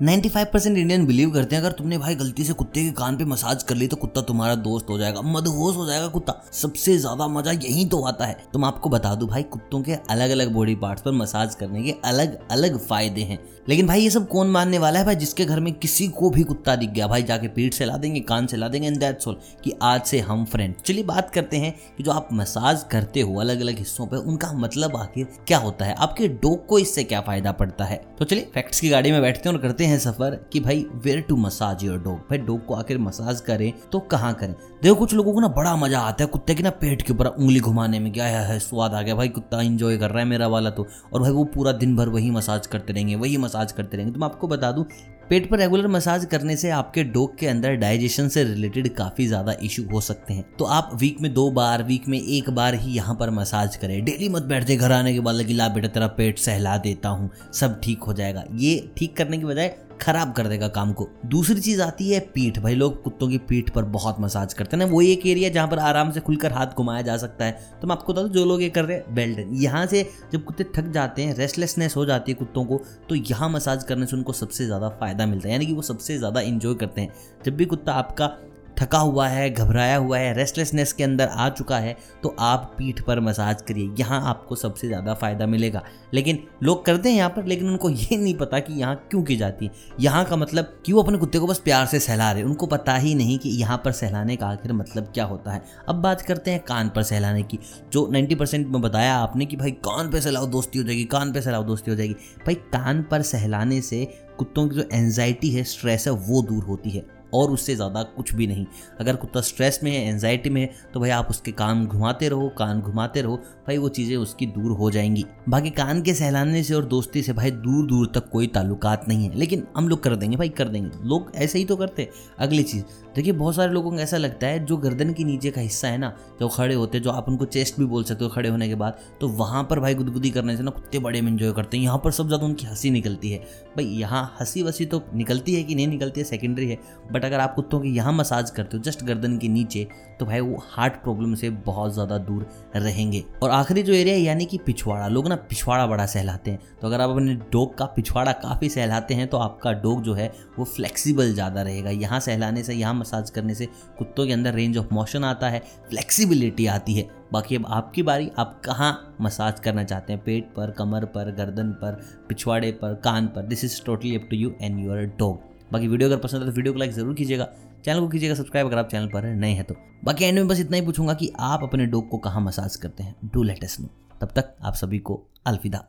95 percent Indian believe करते हैं, अगर तुमने भाई गलती से कुत्ते के कान पे मसाज कर ली तो कुत्ता तुम्हारा दोस्त हो जाएगा, मदहोश हो जाएगा कुत्ता। सबसे ज़्यादा मज़ा यही तो आता है। तुम आपको बता दू भाई, कुत्तों के अलग अलग बॉडी पार्ट्स पर मसाज करने के अलग अलग फ़ायदे हैं। लेकिन भाई, ये सब कौन मानने वाला है भाई, जिसके घर में किसी को भी कुत्ता दिख गया? भाई, जाके पीठ से ला देंगे, कान से ला देंगे एंड दैट्स ऑल कि आज से हम फ्रेंड चलिए बात करते हैं कि जो आप मसाज करते हो अलग अलग हिस्सों पे, उनका मतलब आखिर क्या होता है? आपके डॉग को इससे क्या फ़ायदा पड़ता है? तो चलिए फैक्ट्स की गाड़ी में बैठते हैं और करते हैं सफ़र कि भाई where to massage your dog भाई डॉग को आखिर मसाज करें तो कहाँ करें? देखो, कुछ लोगों को ना बड़ा मज़ा आता है कुत्ते के ना पेट के ऊपर उंगली घुमाने में क्या है, स्वाद आ गया। भाई, कुत्ता इंजॉय कर रहा है मेरा वाला तो। और भाई, वो पूरा दिन भर वही मसाज करते रहेंगे, वही मसाज करते रहेंगे। तो मैं आपको बता दूँ पेट पर रेगुलर मसाज करने से आपके डोग के अंदर डाइजेशन से रिलेटेड काफ़ी ज़्यादा इशू हो सकते हैं। तो आप वीक में दो बार, वीक में एक बार ही यहाँ पर मसाज करें। डेली मत बैठते घर आने के बाद लगी ला बेटा तेरा पेट सहला देता हूँ, सब ठीक हो जाएगा। ये ठीक करने के बजाय खराब कर देगा काम को। दूसरी चीज़ आती है पीठ। भाई लोग कुत्तों की पीठ पर बहुत मसाज करते हैं ना, वो एक एरिया जहाँ पर आराम से खुलकर हाथ घुमाया जा सकता है। तो मैं आपको बता दूँ, जो लोग ये कर रहे हैं बेल्ट यहाँ से जब कुत्ते थक जाते हैं रेस्टलेसनेस हो जाती है कुत्तों को तो यहाँ मसाज करने से उनको सबसे ज़्यादा फ़ायदा मिलता है, यानी कि वो सबसे ज़्यादा इंजॉय करते हैं। जब भी कुत्ता आपका थका हुआ है, घबराया हुआ है रेस्टलेसनेस के अंदर आ चुका है तो आप पीठ पर मसाज करिए। यहाँ आपको सबसे ज़्यादा फ़ायदा मिलेगा। लेकिन लोग करते हैं यहाँ पर, लेकिन उनको ये नहीं पता कि यहाँ क्यों की जाती है। यहाँ का मतलब कि वो अपने कुत्ते को बस प्यार से सहला रहे उनको पता ही नहीं कि यहाँ पर सहलाने का आखिर मतलब क्या होता है। अब बात करते हैं कान पर सहलाने की, जो नाइन्टी परसेंट में बताया आपने कि भाई कान पे सहलाओ, दोस्ती हो जाएगी, कान पे सहलाओ, दोस्ती हो जाएगी। भाई कान पर सहलाने से कुत्तों की जो एनजाइटी है स्ट्रेस है, वो दूर होती है। और उससे ज़्यादा कुछ भी नहीं। अगर कुत्ता स्ट्रेस में है एनजाइटी में है तो भाई आप उसके कान घुमाते रहो, कान घुमाते रहो, भाई वो चीज़ें उसकी दूर हो जाएँगी। बाकी कान के सहलाने से और दोस्ती से भाई दूर दूर तक कोई ताल्लुकात नहीं है। लेकिन हम लोग कर देंगे भाई, कर देंगे। लोग ऐसे ही तो करते अगली चीज़, देखिए बहुत सारे लोगों को ऐसा लगता है, जो गर्दन के नीचे का हिस्सा है ना, जो खड़े होते जो आप उनको चेस्ट भी बोल सकते हो खड़े होने के बाद तो वहाँ पर भाई गुदगुदी करने से ना कुत्ते बड़े में इन्जॉय करते हैं। यहाँ पर सब ज़्यादा उनकी हँसी निकलती है। भाई यहाँ हँसी वसी तो निकलती है कि नहीं निकलती है सेकेंडरी है बट अगर आप कुत्तों की यहाँ मसाज करते हो, जस्ट गर्दन के नीचे तो भाई वो हार्ट प्रॉब्लम से बहुत ज़्यादा दूर रहेंगे। और आखिरी जो एरिया है, यानी कि पिछवाड़ा, लोग ना पिछवाड़ा बड़ा सहलाते हैं। तो अगर आप अपने डॉग का पिछवाड़ा काफ़ी सहलाते हैं तो आपका डॉग जो है, वो फ्लेक्सिबल ज़्यादा रहेगा। यहाँ सहलाने से, यहाँ मसाज करने से कुत्तों के अंदर रेंज ऑफ़ मोशन आता है फ्लेक्सिबिलिटी आती है। बाकी अब आपकी बारी, आप कहाँ मसाज करना चाहते हैं? पेट पर, कमर पर, गर्दन पर, पिछवाड़े पर, कान पर? This is totally up to you and your dog बाकी वीडियो अगर पसंद है तो वीडियो को लाइक ज़रूर कीजिएगा। चैनल को कीजिएगा सब्सक्राइब अगर आप चैनल पर नए हैं तो। बाकी एंड में बस इतना ही पूछूँगा कि आप अपने डॉग को कहाँ मसाज करते हैं? डू लेटेस्ट नो तब तक आप सभी को अलविदा।